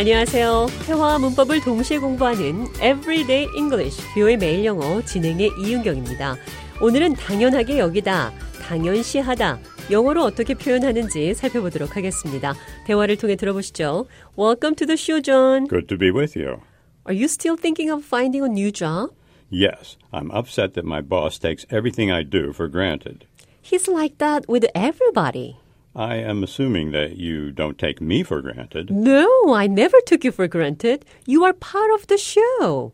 안녕하세요. 회화와 문법을 동시에 공부하는 Everyday English, 뷰의 매일 영어 진행의 이윤경입니다. 오늘은 당연하게 여기다, 당연시하다, 영어로 어떻게 표현하는지 살펴보도록 하겠습니다. 대화를 통해 들어보시죠. Welcome to the show, John. Good to be with you. Are you still thinking of finding a new job? Yes, I'm upset that my boss takes everything I do for granted. He's like that with everybody. I am assuming that you don't take me for granted. No, I never took you for granted. You are part of the show.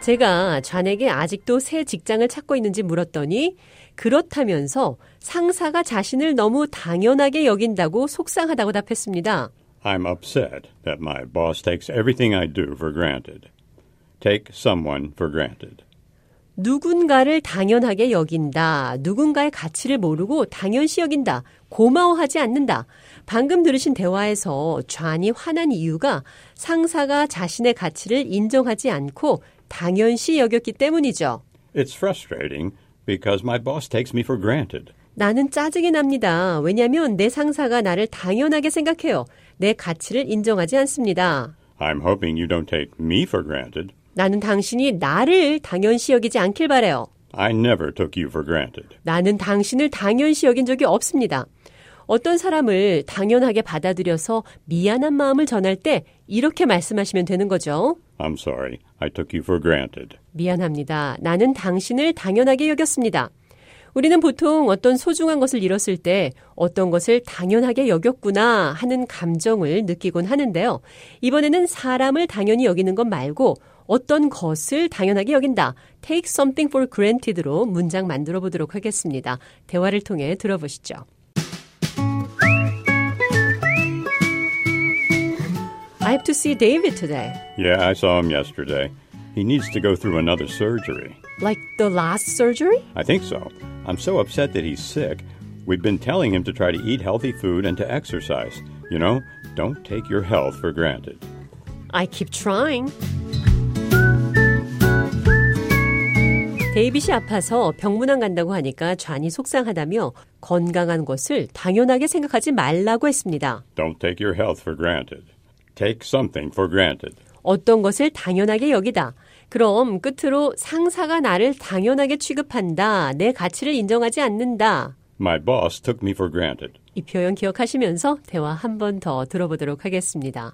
제가 좌에게 아직도 새 직장을 찾고 있는지 물었더니 그렇다면서 상사가 자신을 너무 당연하게 여긴다고 속상하다고 답했습니다. I'm upset that my boss takes everything I do for granted. Take someone for granted. 누군가를 당연하게 여긴다. 누군가의 가치를 모르고 당연시 여긴다. 고마워하지 않는다. 방금 들으신 대화에서 좌니 화난 이유가 상사가 자신의 가치를 인정하지 않고 당연시 여겼기 때문이죠. It's frustrating because my boss takes me for granted. 나는 짜증이 납니다. 왜냐하면 내 상사가 나를 당연하게 생각해요. 내 가치를 인정하지 않습니다. I'm hoping you don't take me for granted. 나는 당신이 나를 당연시 여기지 않길 바래요. I never took you for granted. 나는 당신을 당연시 여긴 적이 없습니다. 어떤 사람을 당연하게 받아들여서 미안한 마음을 전할 때 이렇게 말씀하시면 되는 거죠. I'm sorry. I took you for granted. 미안합니다. 나는 당신을 당연하게 여겼습니다. 우리는 보통 어떤 소중한 것을 잃었을 때 어떤 것을 당연하게 여겼구나 하는 감정을 느끼곤 하는데요. 이번에는 사람을 당연히 여기는 것 말고 어떤 것을 당연하게 여긴다. take something for granted로 문장 만들어 보도록 하겠습니다. 대화를 통해 들어보시죠. I have to see David today. Yeah, I saw him yesterday. He needs to go through another surgery. Like the last surgery? I think so. I'm so upset that he's sick. We've been telling him to try to eat healthy food and to exercise. You know, don't take your health for granted. I keep trying. 데이빗이 아파서 병문안 간다고 하니까 좌니 속상하다며 건강한 것을 당연하게 생각하지 말라고 했습니다. Don't take your health for granted. Take something for granted. 어떤 것을 당연하게 여기다. 그럼 끝으로 상사가 나를 당연하게 취급한다. 내 가치를 인정하지 않는다. My boss took me for granted. 이 표현 기억하시면서 대화 한 번 더 들어보도록 하겠습니다.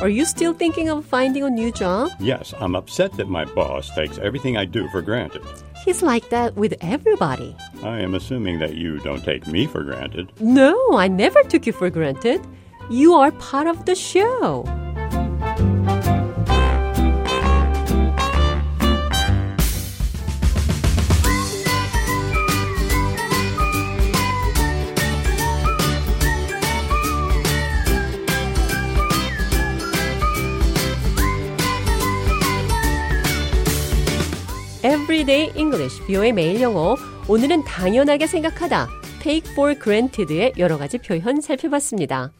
Are you still thinking of finding a new job? Yes, I'm upset that my boss takes everything I do for granted. He's like that with everybody. I am assuming that you don't take me for granted. No, I never took you for granted. You are part of the show. Everyday English, 뷰의 매일 영어. 오늘은 당연하게 생각하다, take for granted의 여러 가지 표현 살펴봤습니다.